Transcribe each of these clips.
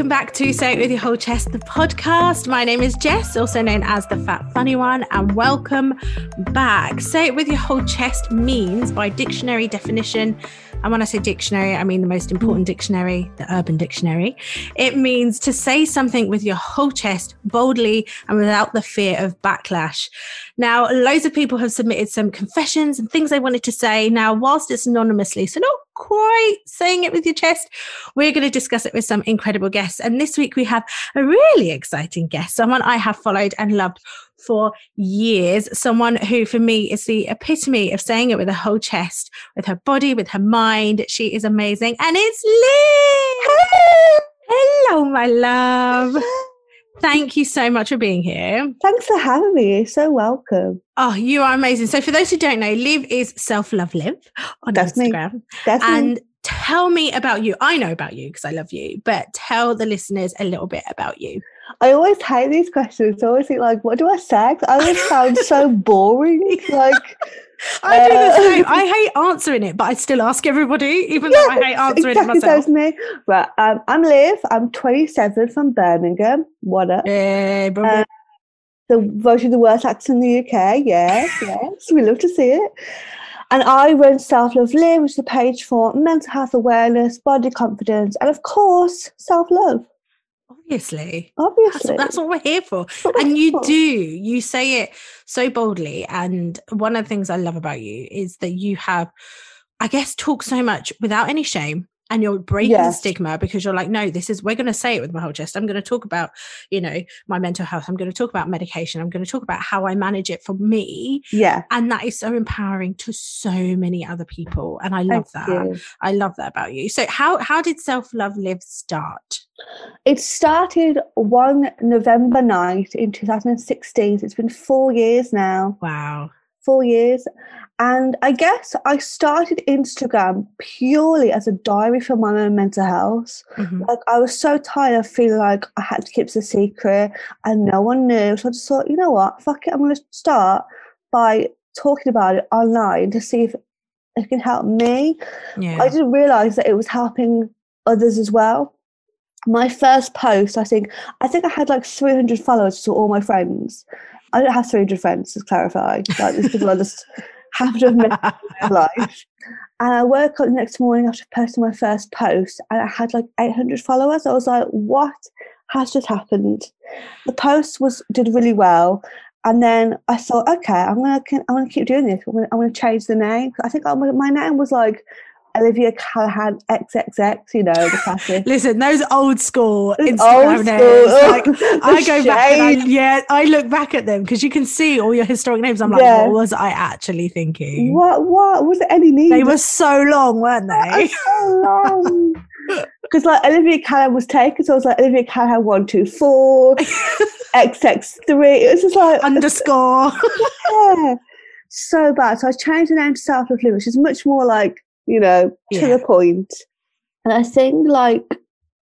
welcome back to Say It With Your Whole Chest, the podcast. My name is Jess, also known as the Fat Funny One, and welcome back. Say It With Your Whole Chest means, by dictionary definition, and when I say dictionary, I mean the most important dictionary, the Urban Dictionary. It means to say something with your whole chest, boldly, and without the fear of backlash. Now, loads of people have submitted some confessions and things they wanted to say. Now, whilst it's anonymously, so not quite saying it with your chest, we're going to discuss it with some incredible guests. And this week we have a really exciting guest, someone I have followed and loved for years. Someone who, for me, is the epitome of saying it with her whole chest, with her body, with her mind. She is amazing. And it's Liv. Hello, my love. Thank you so much for being here. Thanks for having me. You're so welcome. Oh, you are amazing. So, for those who don't know, Liv is Self Love Liv on That's me. Instagram. That's me. And tell me about you. I know about you because I love you, but tell the listeners a little bit about you. I always hate these questions. I always think like, what do I say? 'Cause I always sound so boring. Like I do the Uh, same. I hate answering it, but I still ask everybody, even though I hate answering exactly it myself. me. Right. Um, I'm Liv. I'm 27 from Birmingham. What up? Yeah, but Uh, The voted the worst accent in the UK. Yes, yes. We love to see it. And I run Self Love Liv, which is a page for mental health awareness, body confidence, and of course, self love. Obviously. That's, Obviously. that's what we're here for. we're And you for. do, you say it so boldly. And one of the things I love about you is that you have, I guess, talk so much without any shame. And you're breaking the stigma because you're like, no, this is, we're going to say it with my whole chest. I'm going to talk about, you know, my mental health. I'm going to talk about medication. I'm going to talk about how I manage it for me. Yeah. And that is so empowering to so many other people. And I love Thank that. you. I love that about you. So how how did self love liv start? It started one November night in 2016. So It's been four years now. Wow. Four years. And I guess I started Instagram purely as a diary for my own mental health. Mhm. Like I was so tired of feeling like I had to keep a secret and no one knew. So I just thought, you know what, fuck it, I'm gonna start by talking about it online to see if it can help me. Yeah. I didn't realize that it was helping others as well. My first post, I think, I think I had like 300 followers to all my friends. I don't have 300 friends, to clarify. Like these people I just happen to have met in real life. And I woke up the next morning after posting my first post, and I had like 800 followers. I was like, "What has just happened?" The post was did really well, and then I thought, "Okay, I'm gonna I'm gonna keep doing this. I'm gonna, I'm gonna change the name." I think my name was like Olivia Callahan XXX. You know, the classic. Listen, those old school It's Instagram old names. school. Like, I go back and I, yeah, I look back at them because you can see all your historic names. I'm like, Yeah. what was I actually thinking? What? What was there any need? They were so long, weren't they? so long. Because like Olivia Callahan was taken, so I was like Olivia Callahan one two four XX three. It was just like Underscore. yeah, so bad. So I changed the name to Self Love Liv, which is much more like you know to Yeah. the point. And I think like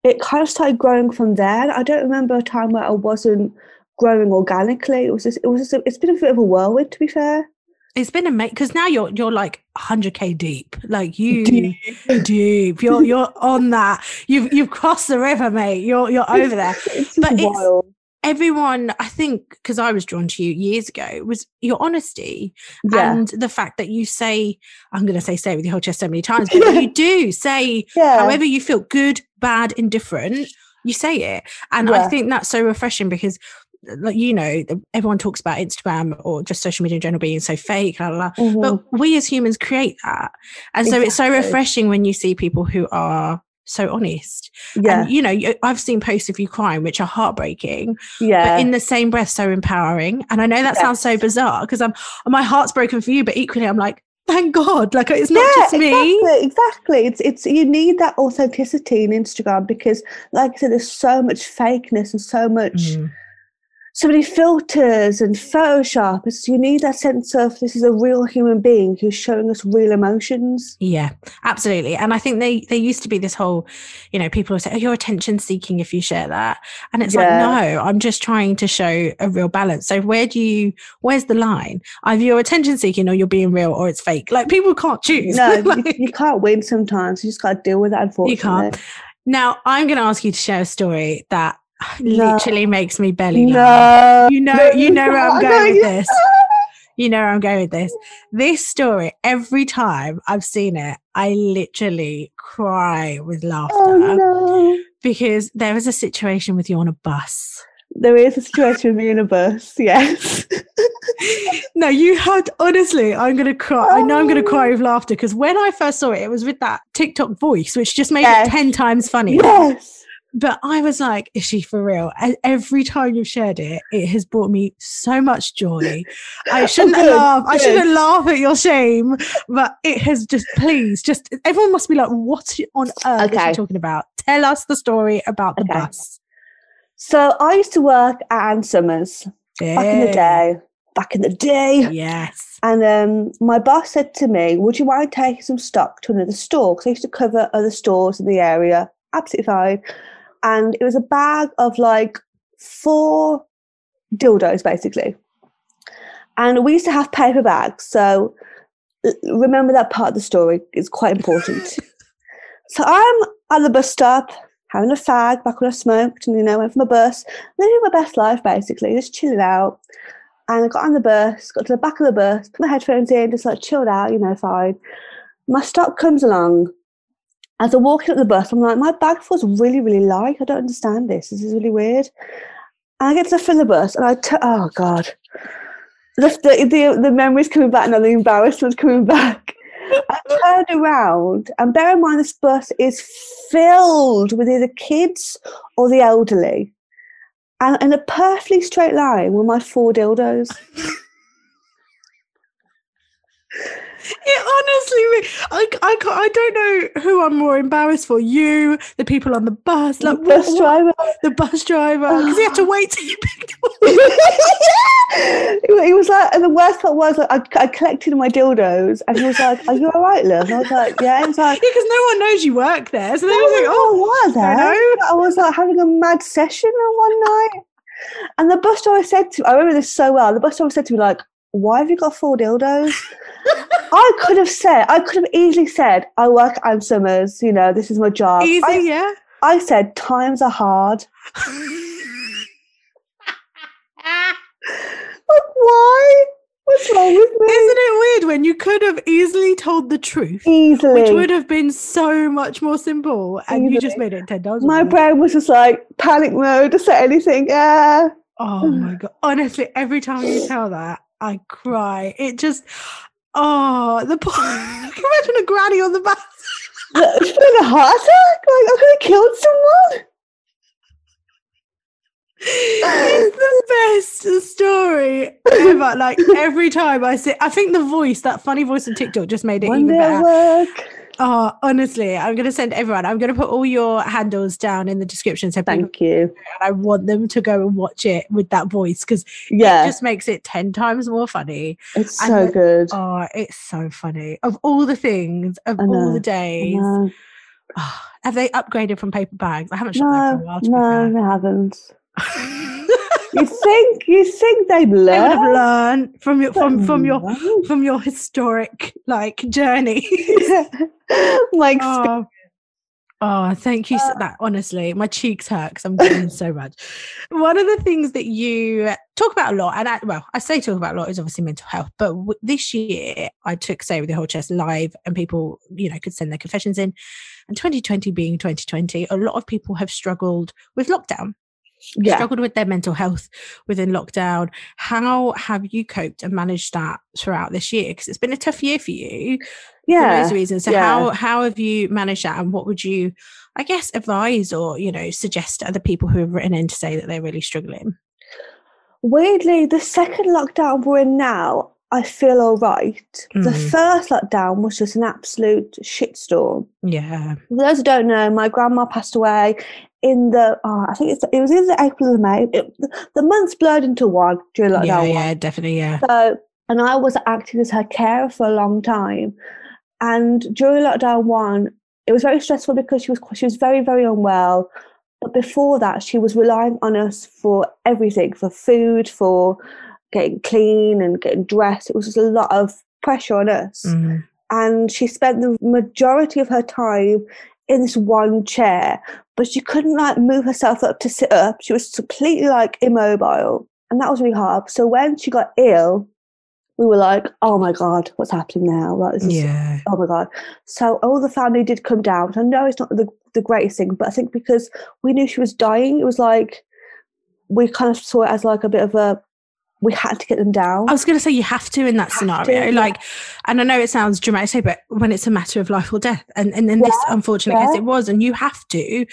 it kind of started growing from there. I don't remember a time where I wasn't growing organically. It was just it was just a, it's been a bit of a whirlwind to be fair. It's been a amazing because now you're you're like 100k deep. Like you Deep. deep. You're you're on that. You've you've crossed the river, mate. You're you're over there. It's But just it's- wild. Everyone, I think, because I was drawn to you years ago, was your honesty Yeah. and the fact that you say, I'm going to say say it with your whole chest so many times, but you do say yeah. however you feel good, bad, indifferent, you say it. And I think that's so refreshing because like you know, everyone talks about Instagram or just social media in general being so fake, la, la, la. Mhm. but we as humans create that. And so it's so refreshing when you see people who are so honest. yeah. And you know, I've seen posts of you crying, which are heartbreaking, yeah. but in the same breath, so empowering. And I know that sounds so bizarre because I'm my heart's broken for you, but equally I'm like, thank God. Like it's not yeah, just me. Exactly, exactly. It's it's you need that authenticity in Instagram because, like I said, there's so much fakeness and so much, Mm. So many filters and Photoshop. It's you need that sense of this is a real human being who's showing us real emotions. Yeah, absolutely. And I think they there used to be this whole, you know, people would say, "Oh, you're attention seeking if you share that," and it's Yeah. like, no, I'm just trying to show a real balance. So where do you? Where's the line? Either you're attention seeking or you're being real, or it's fake. Like people can't choose. No, you, Like, you can't win sometimes. You just got to deal with that. Unfortunately, you can't. Now, I'm going to ask you to share a story that No. literally makes me belly laugh. No. You know, No, you know where I'm going with this. You know where I'm going with this. This story, every time I've seen it, I literally cry with laughter Oh no. because there was a situation with you on a bus. There is a situation with me in a bus, yes. no, you had honestly, I'm gonna cry. I know I'm gonna cry Oh. with laughter because when I first saw it, it was with that TikTok voice, which just made Yes. it 10 times funnier. yes. But I was like, is she for real? And every time you've shared it, it has brought me so much joy. I shouldn't good, laugh. I shouldn't laugh at your shame, but it has just, please, just everyone must be like, what on earth is Okay. she talking about? Tell us the story about the Okay. bus. So I used to work at Ann Summers back in the day. Back in the day. Yes. And um, my boss said to me, Would you mind taking some stock to another store? Because I used to cover other stores in the area. Absolutely fine. And it was a bag of like four dildos, basically. And we used to have paper bags. So remember that part of the story. It's quite important. so I'm at the bus stop, having a fag back when I smoked, and you know, went for my bus, living my best life, basically, just chilling out. And I got on the bus, got to the back of the bus, put my headphones in, just like chilled out, you know, fine. My stop comes along. As I'm walking up the bus, I'm like, my bag feels really, really light. I don't understand this. This is really weird. And I get to the the bus and I, t- oh God. The, the, the, the memory's coming back now, the embarrassment's coming back. I turned around and bear in mind this bus is filled with either kids or the elderly. And in a perfectly straight line were my four dildos. It honestly, I, I, can't- I don't know who I'm more embarrassed for. You, the people on the bus, like the bus what- driver. the bus driver, because he had to wait till you picked up. it was like, and the worst part was like, I, I collected my dildos, and he was like, "Are you all right, love?" And I was like, "Yeah." He was like, because no one knows you work there, so they "Oh, was like, "Oh, what was I. I was like having a mad session on one night, and the bus driver said to I remember this so well. The bus driver said to me like, "Why have you got four dildos?" I could have said, I could have easily said, "I work at Summers. You know, this is my job." easy, I, yeah." I said, "Times are hard." Like, why? What's wrong with me? Isn't it weird when you could have easily told the truth, Easily. which would have been so much more simple, and you just made it ten times. My brain was just like panic mode to say anything. Yeah. Oh my god! Honestly, every time you tell that, I cry. It just, oh, the poor. Imagine a granny on the bus. It's been a heart attack. Like, I could have killed someone. it's the best story ever. Like every time I see, I think the voice, that funny voice on TikTok, just made it even better. work. Oh, honestly, I'm going to send everyone. I'm going to put all your handles down in the description so. Thank you. And I want them to go and watch it with that voice because Yeah, it just makes it ten times more funny. it's and so the- good. Oh, it's so funny. Of all the things, of I all know, the days, know. oh, have they upgraded from paper bags? I haven't shot there for a No, while. To no, they haven't. You think you think they'd they would have learned from your from from your from your historic like journey. like. oh, oh, thank you. so uh. that honestly, my cheeks hurt because I'm getting so much. One of the things that you talk about a lot, and I, well, I say talk about a lot is obviously mental health. But w- this year, I took say with the whole chest live, and people, you know, could send their confessions in. And 2020 being 2020, a lot of people have struggled with lockdown yeah. struggled with their mental health within lockdown. How have you coped and managed that throughout this year? Because it's been a tough year for you Yeah. loads of reasons. So yeah. how how have you managed that, and what would you, I guess, advise or you know suggest to other people who have written in to say that they're really struggling? Weirdly, the second lockdown we're in now, I feel all right. The Mm. first lockdown was just an absolute shitstorm. Yeah, For those who don't know, my grandma passed away in the, oh, I think it's, it was either April or May. It, the months blurred into one during lockdown. yeah, one. yeah, definitely, yeah. So, and I was acting as her carer for a long time. And during lockdown one, it was very stressful because she was she was very very unwell. But before that, she was relying on us for everything, for food, for getting clean and getting dressed. It was just a lot of pressure on us. Mm. And she spent the majority of her time in this one chair, but she couldn't like move herself up to sit up. She was completely like immobile, and that was really hard. So when she got ill, we were like, "Oh my god, what's happening now?" Like, this is, Yeah. oh my god. So all the family did come down. which I know it's not the the greatest thing, but I think because we knew she was dying, it was like we kind of saw it as like a bit of a we had to get them down. I was going to say you have to in that scenario, to, yeah. like, and I know it sounds dramatic, but when it's a matter of life or death, and and in this unfortunate case, it was, and you have to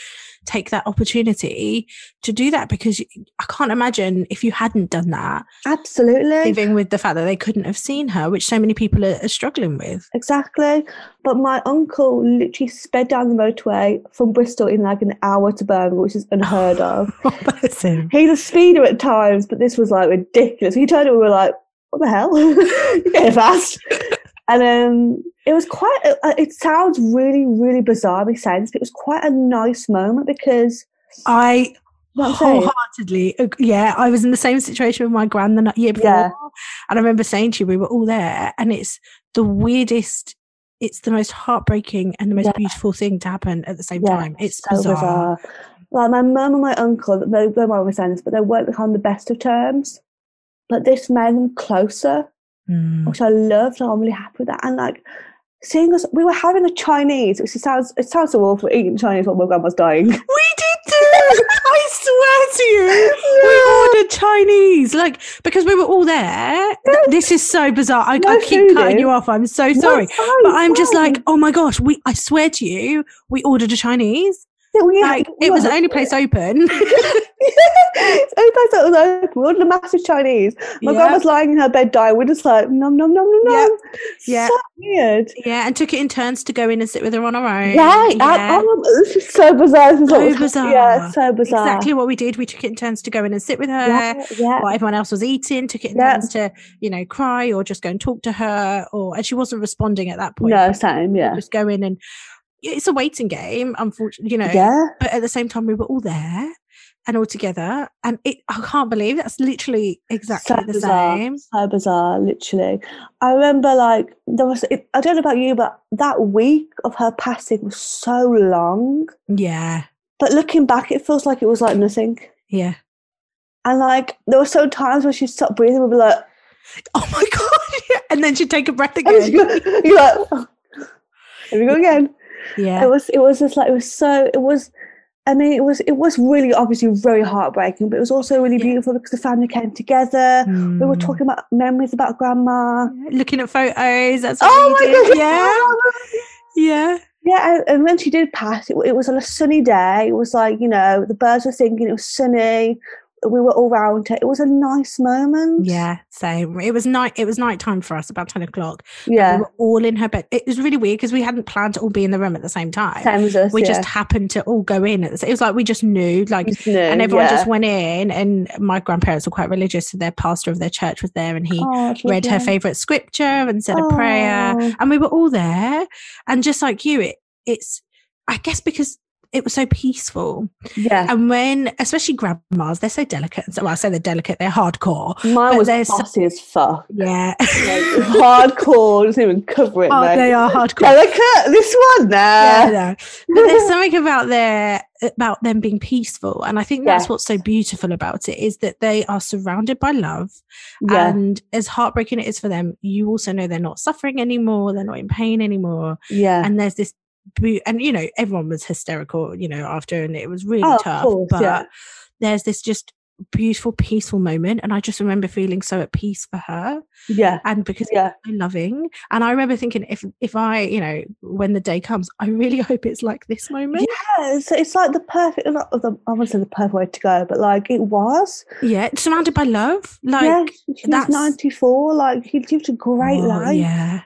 take that opportunity to do that because I can't imagine if you hadn't done that, Absolutely. living with the fact that they couldn't have seen her, which so many people are, are struggling with. Exactly. But my uncle literally sped down the motorway from Bristol in like an hour to Birmingham, which is unheard of. Oh, bless him. He's a speeder at times, but this was like ridiculous. He turned it, we were like, what the hell? You're getting fast. And um, it was quite, it sounds really, really bizarre, saying this, but it was quite a nice moment because, I you know what I'm saying? wholeheartedly, yeah, I was in the same situation with my gran the year before, Yeah. and I remember saying to you, we were all there, and it's the weirdest. It's the most heartbreaking and the most Yeah. beautiful thing to happen at the same Yeah, time. It's so bizarre. bizarre. Like my mum and my uncle, they were saying this, but they weren't on the best of terms. But this made them closer. Mm. which I loved. I'm really happy with that. And like seeing us, we were having a Chinese, which sounds it sounds so awful eating Chinese while my grandma's dying. We did too. I swear to you, we ordered Chinese, like because we were all there. Th- This is so bizarre. I, No I keep cutting in. you off. I'm so sorry, No, but I'm just like, oh my gosh, we. I swear to you, we ordered a Chinese. Yeah, Like it was the only place open. the only place that was open. We ordered a massive Chinese. My Yeah. grandma's lying in her bed dying. We're just like nom nom nom nom nom. Yeah. So weird. Yeah, and took it in turns to go in and sit with her on our own. Yeah, Yeah. and- oh, this is so bizarre. This is So was happening. bizarre. Yeah, so bizarre. exactly what we did. We took it in turns to go in and sit with her. Yeah, yeah. While everyone else was eating, took it in Yeah. turns to, you know, cry or just go and talk to her. Or and she wasn't responding at that point. No, same. Yeah, Just go in and it's a waiting game, unfortunately, you know. yeah. But at the same time, we were all there and all together, and it. I can't believe that's literally exactly so the bizarre, same. So bizarre, literally. I remember, like, there was, it, I don't know about you, but that week of her passing was so long. Yeah, But looking back, it feels like it was like nothing. yeah. And, like, there were so times when she'd stop breathing, we'd be like, Oh my god! And then she'd take a breath again. you're you're like, "Oh, here we go again. Yeah, It was, it was just like, it was so, it was, I mean, it was, it was really obviously very heartbreaking, but it was also really Yeah. beautiful because the family came together. We were Mm. talking about memories about grandma. looking at photos. That's what Oh we my did. god! Yeah, yeah. Yeah, and, and when she did pass, it, it was on a sunny day. It was like, you know, the birds were singing, it was sunny. We were all round her. It was a nice moment. Yeah, same. It was night. It was night time for us, about ten o'clock. Yeah. We were all in her bed. It was really weird because we hadn't planned to all be in the room at the same time. Same as us. we yeah. just happened to all go in at the same. It was like we just knew, like, Just knew, and everyone yeah. just went in. And my grandparents were quite religious, so their pastor of their church was there, and he Oh, read her favorite scripture and said a prayer, Oh. and we were all there. And just like you, it it's I guess because it was so peaceful. Yeah. And when, especially grandmas, they're so delicate. And so, well, I say they're delicate, they're hardcore. Mine was there's so- bossy as fuck. Yeah. Hardcore, doesn't even cover it, oh, they are hardcore. Delicate, this one, nah. Yeah, no. But there's something about their about them being peaceful, and I think that's Yes. what's so beautiful about it is that they are surrounded by love, yeah, and as heartbreaking it is for them, you also know they're not suffering anymore, they're not in pain anymore, yeah. and there's this. And you know, everyone was hysterical, you know, after, and it was really Oh, tough. course, but yeah. there's this just beautiful, peaceful moment, and I just remember feeling so at peace for her yeah, and because yeah. so loving and i remember thinking if if i you know when the day comes i really hope it's like this moment Yeah, it's, it's like the perfect, not the, I say the perfect way to go, but like it was. yeah, surrounded by love like yeah, she was that's- 94. Like, he lived a great oh, life. yeah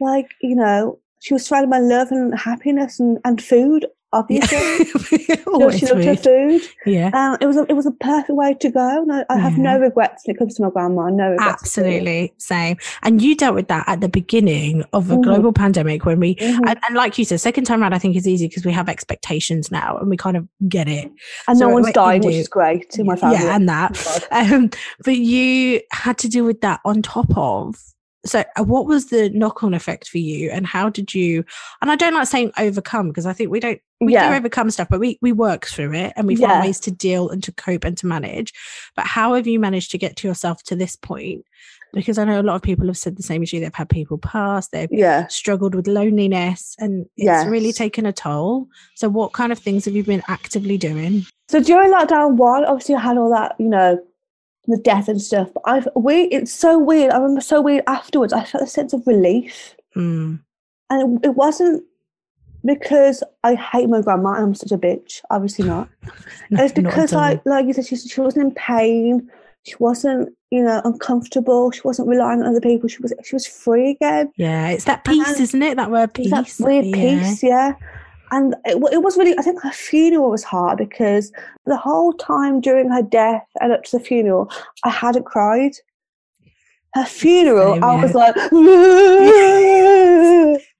Like, you know, she was surrounded by love and happiness and, and food, obviously. You know, she loved her food. yeah Um, it was a, it was a perfect way to go. And I, I have no regrets when it comes to my grandma. No regrets. absolutely same and you dealt with that at the beginning of a Mhm. global pandemic when we Mhm. and, and like you said second time around i think is easy because we have expectations now and we kind of get it And so no one's dying, which is great in my family. yeah and that um, but you had to deal with that on top of so uh, what was the knock-on effect for you and how did you and i don't like saying overcome because i think we don't we Yeah. do overcome stuff but we we work through it and we find Yeah. ways to deal and to cope and to manage but how have you managed to get to yourself to this point because i know a lot of people have said the same as you they've had people pass they've Yeah. struggled with loneliness and it's really taken a toll so what kind of things have you been actively doing So during lockdown one, obviously I had all that, you know, the death and stuff. But I've we it's so weird. I remember so weird afterwards. I felt a sense of relief. Mm. And it, it wasn't because I hate my grandma and I'm such a bitch. Obviously not. No, it's because all. like like you said, she, she wasn't in pain. She wasn't, you know, uncomfortable. She wasn't relying on other people. She was she was free again. yeah it's that peace And isn't it that word peace that weird Yeah. peace, yeah. And it, it was really, I think her funeral was hard because the whole time during her death and up to the funeral, I hadn't cried. Her funeral, Same, I yeah. was like,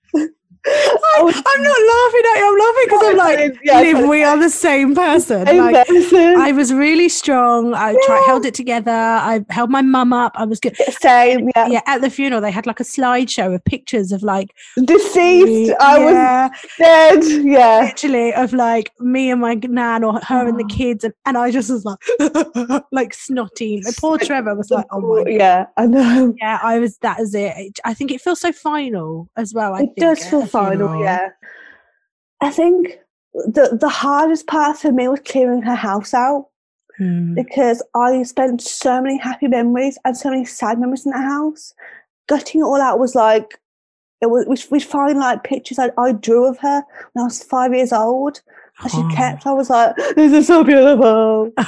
I was I'm not laughing at you. I'm laughing because I'm like, Yeah, Liv, we are the same person. same Like, person. I was really strong. I tried, held it together. I held my mum up. I was good. Same, yeah. Yeah, at the funeral, they had like a slideshow of pictures of like, Deceased. I was yeah, dead. Yeah. literally of like me and my nan or her and the Oh. kids, and, and I just was like, like snotty. My poor Trevor was like, oh my god. Yeah, I know. Yeah, I was. That is it. I think it feels so final as well. I it does feel final, funeral. yeah. I think the the hardest part for me was clearing her house out Hmm. because I spent so many happy memories and so many sad memories in that house. Gutting it all out was like it was. We'd, we'd find like pictures I, I drew of her when I was five years old, and she Oh. kept. I was like, "This is so beautiful."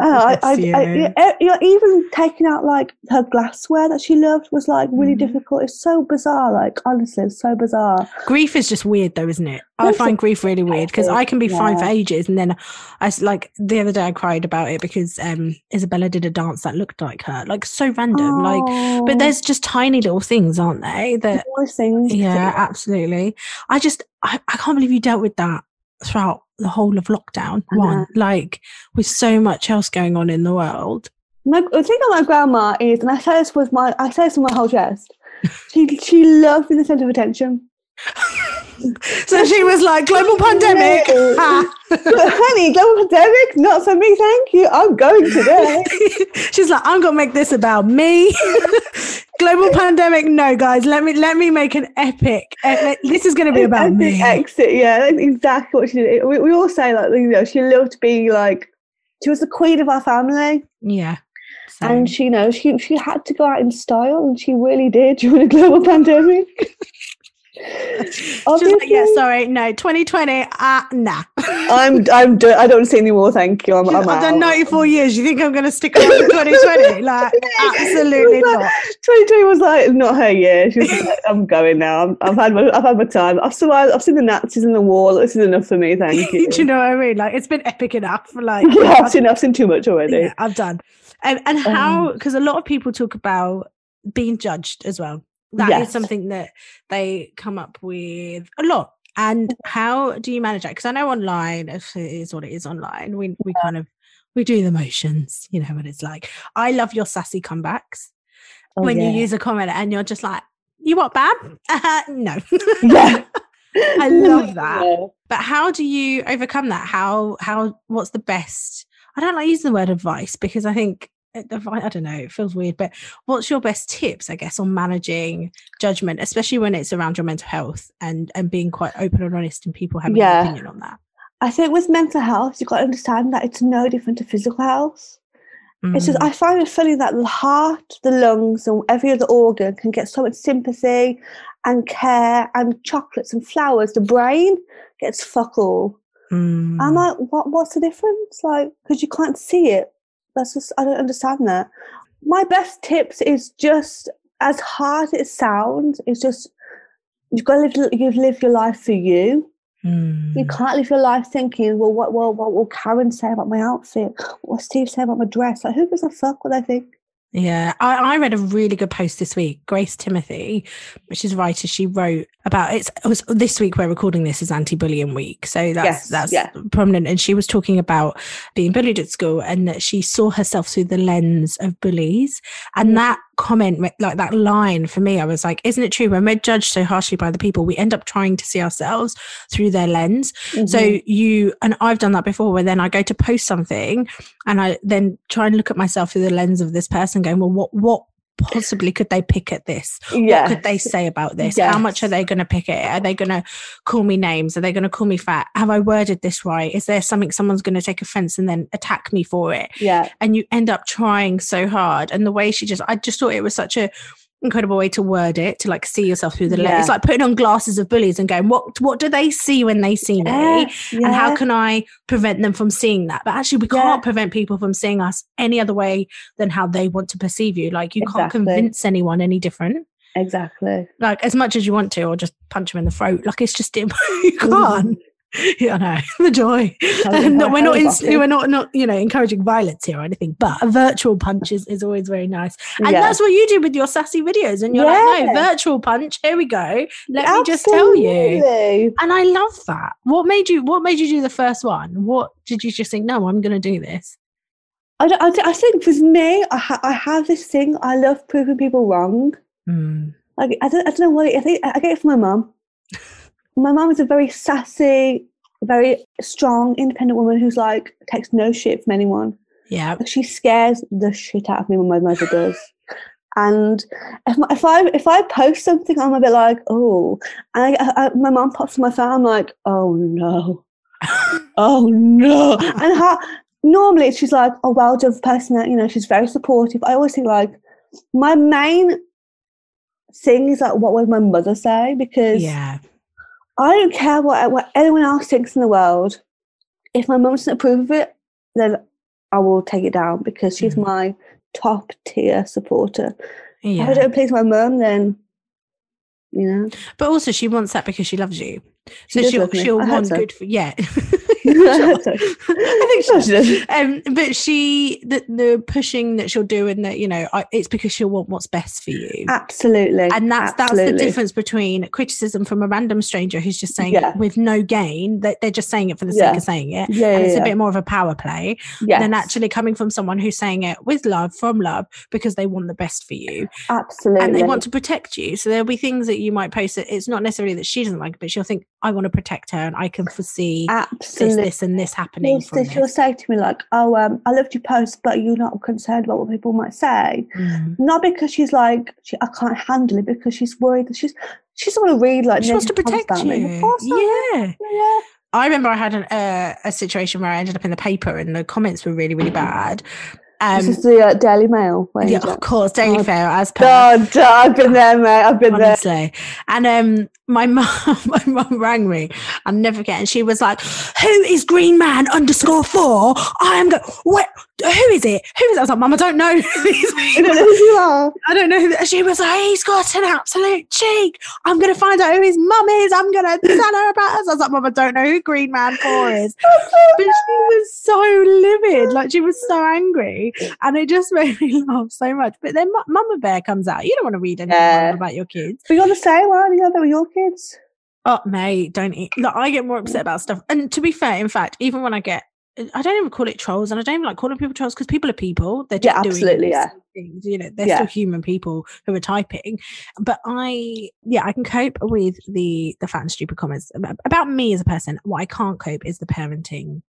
I, I, Bless I, you. you know, even taking out like her glassware that she loved was like really Mhm. difficult. It's so bizarre. Like honestly, it's so bizarre. grief is just weird though isn't it i find is grief really weird because i can be fine for ages and then i like the other day i cried about it because um isabella did a dance that looked like her like so random like but Oh, there's just tiny little things aren't they that things. yeah absolutely i just I, I can't believe you dealt with that throughout the whole of lockdown one uh-huh. like with so much else going on in the world My, the thing about my grandma is, and I say this with my, I say this with my whole chest. She she loved being the centre of attention. so she was like global pandemic. Honey, global pandemic, not for me, thank you. I'm going today. She's like, I'm gonna make this about me. Global pandemic, no, guys. Let me let me make an epic. This is gonna be about Epic me. Exit, yeah, that's exactly what she did. We, we all say like, you know, she loved being like, she was the queen of our family, Yeah. Same. and she, you know, she she had to go out in style, and she really did during the global pandemic. She's like, yeah, sorry, no, 2020, ah, nah. I'm I'm done. I don't see any more. Thank you. I'm, I'm I've done 94 years. You think I'm gonna stick around for 2020? Like, absolutely like- not. 2020 was like not her year. She was like, I'm going now. I'm, I've had my I've had my time. I've survived. I've seen the Nazis in the wall. This is enough for me. Thank you. Do you know what I mean? Like, it's been epic enough. Like, yeah, I've seen I've seen too much already. yeah, I'm done. And and how Um, because a lot of people talk about being judged as well. That is Yes. something that they come up with a lot. And how do you manage that? Because I know online if it is what it is online. We we kind of we do the motions, you know what it's like. I love your sassy comebacks Oh, when yeah. you use a comment and you're just like, you what, Bab? Uh, no. yeah. I love that. Yeah. But how do you overcome that? How how what's the best? I don't like using the word advice because I think I don't know, it feels weird. But what's your best tips, I guess, on managing judgment, especially when it's around your mental health and and being quite open and honest and people having Yeah. an opinion on that? I think with mental health, you've got to understand that it's no different to physical health. It's just Mm, I find it funny that the heart, the lungs, and every other organ can get so much sympathy and care and chocolates and flowers. The brain gets fuck all. I'm mm, like, what? What's the difference? Like, because you can't see it. That's just I don't understand that. My best tips is just as hard as it sounds. It's just you've got to live. You've lived your life for you. mm. You can't live your life thinking, well, what, well, what will Karen say about my outfit? What will Steve say about my dress? Like, who gives a fuck what they think? Yeah, I, I read a really good post this week. Grace Timothy, which is a writer, she wrote about it's it was this week we're recording this is anti-bullying week. So that's Yes, that's yeah. prominent. And she was talking about being bullied at school and that she saw herself through the lens of bullies. And Mhm. that comment like that line for me i was like isn't it true when we're judged so harshly by the people we end up trying to see ourselves through their lens mm-hmm. so you and i've done that before where then i go to post something and i then try and look at myself through the lens of this person going well what what possibly could they pick at this? What could they say about this? Yes. How much are they going to pick at it? Are they going to call me names? Are they going to call me fat? Have I worded this right? Is there something someone's going to take offense and then attack me for it? Yeah. And you end up trying so hard. And the way she just, I just thought it was such a incredible way to word it to like see yourself through the lens. Yeah. It's like putting on glasses of bullies and going, what what do they see when they see yeah, me? Yeah. And how can I prevent them from seeing that? But actually we can't prevent people from seeing us any other way than how they want to perceive you. Like you exactly. can't convince anyone any different. Exactly. Like as much as you want to, or just punch them in the throat. Like it's just you mm-hmm. can't. yeah, no, the joy. no, we're not, we're not, not, you know, encouraging violence here or anything, but a virtual punch is, is always very nice. And yeah. that's what you do with your sassy videos. And you're yeah. like, no, virtual punch. Here we go. Let Absolutely. me just tell you. And I love that. What made you, what made you do the first one? What did you just think? No, I'm going to do this. I, I, I think with me, I, ha- I have this thing. I love proving people wrong. Mm. Like I don't, I don't know what. I think I get it from my mum my mum is a very sassy, very strong, independent woman who's like takes no shit from anyone. Yeah, she scares the shit out of me when my mother does. And if, if I if I post something, I'm a bit like, oh, and I, I, my mom pops on my phone. I'm like, oh no, oh no. And her, normally she's like, oh, well done, person that you know, she's very supportive. I always think like my main thing is like, what would my mother say? Because yeah I don't care what, what anyone else thinks in the world. If my mum doesn't approve of it, then I will take it down because she's mm. my top tier supporter. Yeah. If I don't please my mum, then you know. But also, she wants that because she loves you. So she will she'll want so. good for yeah. I think so. she does. Um, but she the the pushing that she'll do and that you know I, it's because she'll want what's best for you. Absolutely. And that's Absolutely. that's the difference between criticism from a random stranger who's just saying yeah. it with no gain that they're just saying it for the yeah. sake of saying it. Yeah, and it's a bit more of a power play yes. than actually coming from someone who's saying it with love from love because they want the best for you. Absolutely. And they want to protect you. So there'll be things that you might post that it's not necessarily that she doesn't like, but she'll think I want to protect her and I can foresee Absolutely. this, this, and this happening. Yes, she'll say to me like, "Oh, um, I loved your post, but you're not concerned about what people might say." Mm. Not because she's like, she, I can't handle it, because she's worried that she's she doesn't want to read like she wants to protect you. Yeah. yeah. I remember I had an, uh, a situation where I ended up in the paper and the comments were really, really bad. Um, this is the uh, Daily Mail. Yeah, of course, Daily oh, Mail. As per. God, I've been there, mate. I've been Honestly. there. And um, my mum, my mum rang me. I'll never forget. And she was like, "Who is Green Man underscore four? I am go. What? Who is it? Who is?" It? I was like, "Mum, I don't know who these people. I don't know who you are. I don't know." Who she was like, "He's got an absolute cheek. I'm gonna find out who his mum is. I'm gonna tell her about us." I was like, "Mum, I don't know who Green Man four is." but she was so livid. Like she was so angry and it just made me laugh so much. But then M- Mama Bear comes out. You don't want to read anything yeah. about your kids. But you're the same one. You know that with your kids. Oh, mate, don't eat. Look, I get more upset about stuff. And to be fair, in fact, even when I get, I don't even call it trolls, and I don't even like calling people trolls because people are people. They're just yeah, absolutely, yeah. Things, you know, they're yeah. still human people who are typing. But I, yeah, I can cope with the the fat and stupid comments about me as a person. What I can't cope is the parenting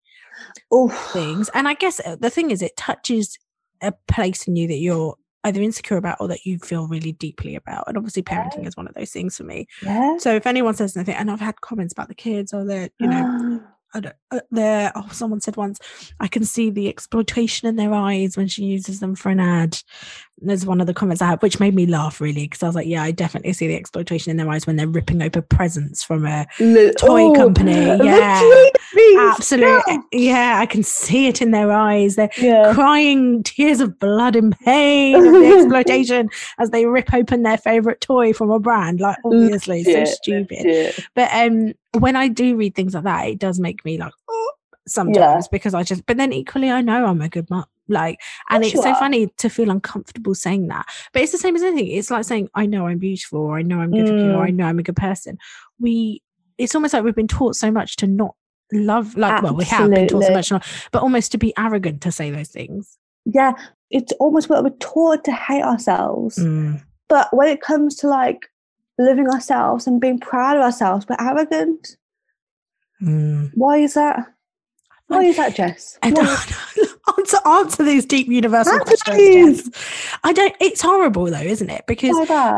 Oof. things. And I guess uh, the thing is, it touches a place in you that you're either insecure about or that you feel really deeply about. And obviously, parenting yeah. is one of those things for me. Yeah. So if anyone says anything, and I've had comments about the kids or that, you know, I don't, uh, there. Oh, someone said once, I can see the exploitation in their eyes when she uses them for an ad. There's one of the comments I had, which made me laugh really because I was like, yeah, I definitely see the exploitation in their eyes when they're ripping open presents from a toy oh, company. Yeah, absolutely. Yeah, I can see it in their eyes. They're yeah. crying tears of blood and pain of the exploitation as they rip open their favorite toy from a brand. Like, obviously, so stupid. But um, when I do read things like that, it does make me like, oh, sometimes yeah. because I just, but then equally, I know I'm a good mom. Like, and it's so are. funny to feel uncomfortable saying that. But it's the same as anything. It's like saying, I know I'm beautiful, or I know I'm good mm. looking, or I know I'm a good person. We, it's almost like we've been taught so much to not love, like, Absolutely. well, we have been taught so much, not, but almost to be arrogant to say those things. Yeah. it's almost what we're taught to hate ourselves. Mm. But when it comes to like living ourselves and being proud of ourselves, we're arrogant. Mm. Why is that? Why is that, Jess? I don't answer these deep universal questions. I don't. It's horrible though, isn't it? Because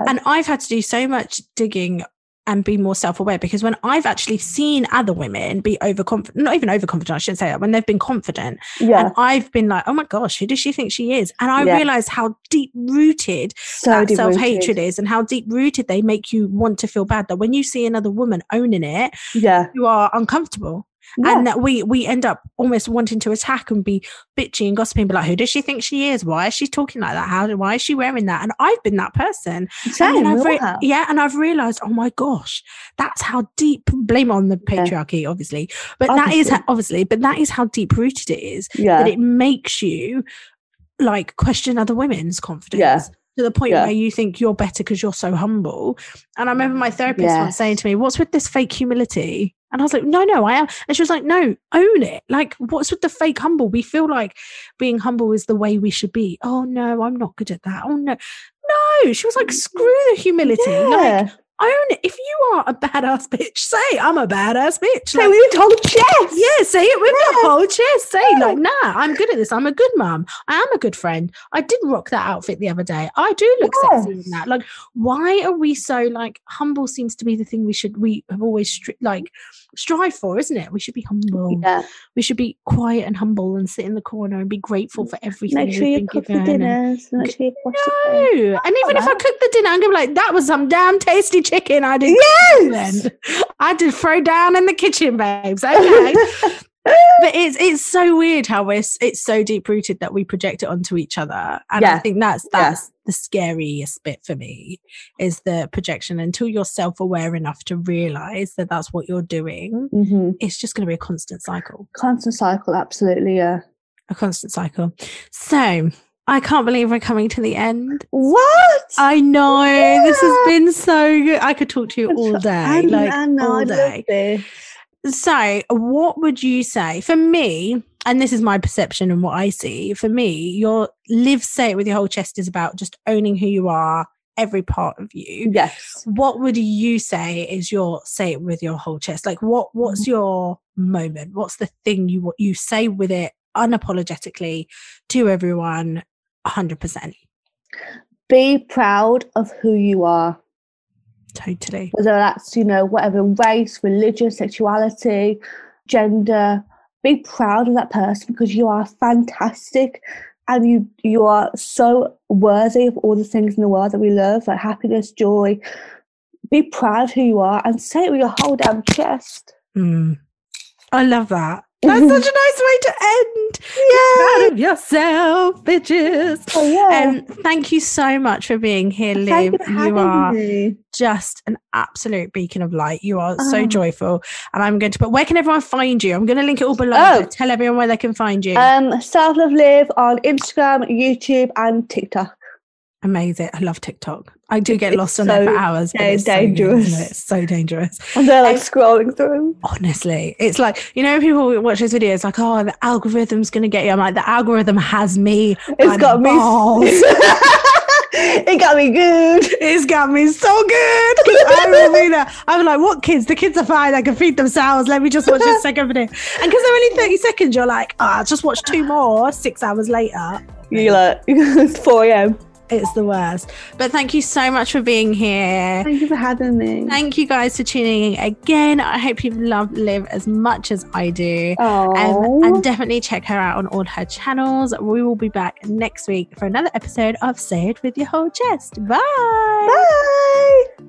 and I've had to do so much digging and be more self-aware because when I've actually seen other women be overconfident, not even overconfident, I shouldn't say that, when they've been confident, yeah, and I've been like, oh my gosh, who does she think she is? And I Yeah. realized how deep rooted so that deep-rooted. self-hatred is and how deep rooted they make you want to feel bad that when you see another woman owning it, Yeah, you are uncomfortable. Yeah. and that we we end up almost wanting to attack and be bitchy and gossiping, be like, who does she think she is? Why is she talking like that? How why is she wearing that? And I've been that person. Same, then I've re- yeah, and I've realized, oh my gosh, that's how deep. Blame on the Yeah. patriarchy, obviously, but that is Obviously. how, obviously, but that is how deep rooted it is yeah, that it makes you like question other women's confidence. Yeah. To the point Yeah. where you think you're better because you're so humble. And I remember my therapist once saying to me, What's with this fake humility? And I was like, No, no, I am. And she was like, No, own it. Like, what's with the fake humble? We feel like being humble is the way we should be. Oh, no, I'm not good at that. Oh, no. No, she was like, Screw the humility. Like, yeah. Own it. If you are a badass bitch, say, I'm a badass bitch. Like, we told Jess. yeah, say it with Yeah. your whole chest. Say Yeah. like, nah, I'm good at this. I'm a good mom I am a good friend. I did rock that outfit the other day. I do look sexy in Yes. that. Like, why are we so like humble? Seems to be the thing we should we have always stri- like strive for, isn't it? We should be humble. Yeah. We should be quiet and humble and sit in the corner and be grateful for everything Make sure you cook the given. and- dinners. Make sure you no, and even if I cook the dinner, I'm gonna be like, that was some damn tasty chicken I did. Yes. Then I did throw down in the kitchen, babes. Okay, but it's it's so weird how we're it's so deep rooted that we project it onto each other, and I think that's Yeah. that's the scariest bit for me is the projection. Until you're self aware enough to realize that that's what you're doing, hmm it's just going to be a constant cycle, Constant cycle, absolutely. Yeah. a constant cycle. So. I can't believe we're coming to the end. What? I know this has been so good. I could talk to you all day, I, like I know. all day. So, what would you say for me? And this is my perception and what I see. For me, your live say it with your whole chest is about just owning who you are, every part of you. Yes. What would you say is your say it with your whole chest? Like, what what's Mm-hmm. your moment? What's the thing you what you say with it unapologetically to everyone, hundred percent, Be proud of who you are. totally. whether that's you know whatever race religion sexuality gender be proud of that person because you are fantastic and you you are so worthy of all the things in the world that we love like happiness joy be proud of who you are and say it with your whole damn chest Mm. I love that. That's such a nice way to end. yeah Proud of yourself, bitches. oh, yeah Um, thank you so much for being here, Liv. you You are me. just an absolute beacon of light. You are so Oh. joyful. And I'm going to put where can everyone find you? I'm going to link it all below. Oh. Tell everyone where they can find you. um self love liv on instagram youtube and tiktok Amazing. I love TikTok. I do get It's lost on there for hours. It's so dangerous. it? It's so dangerous. and they're like Um, scrolling through Honestly, it's like you know people watch those videos like, oh, the algorithm's going to get you. I'm like, the algorithm has me. it's the got me balls. it got me good It's got me so good. I will be there. I'm like, what kids? The kids are fine. They can feed themselves. Let me just watch this second video. And because they're only 30 seconds, you're like, oh, I'll just watch two more six hours later. You're like, it's 4 a.m. It's the worst. But thank you so much for being here. Thank you for having me. Thank you guys for tuning in again. I hope you've loved Liv as much as I do. Um, and definitely check her out on all her channels. We will be back next week for another episode of Say It With Your Whole Chest. Bye. bye.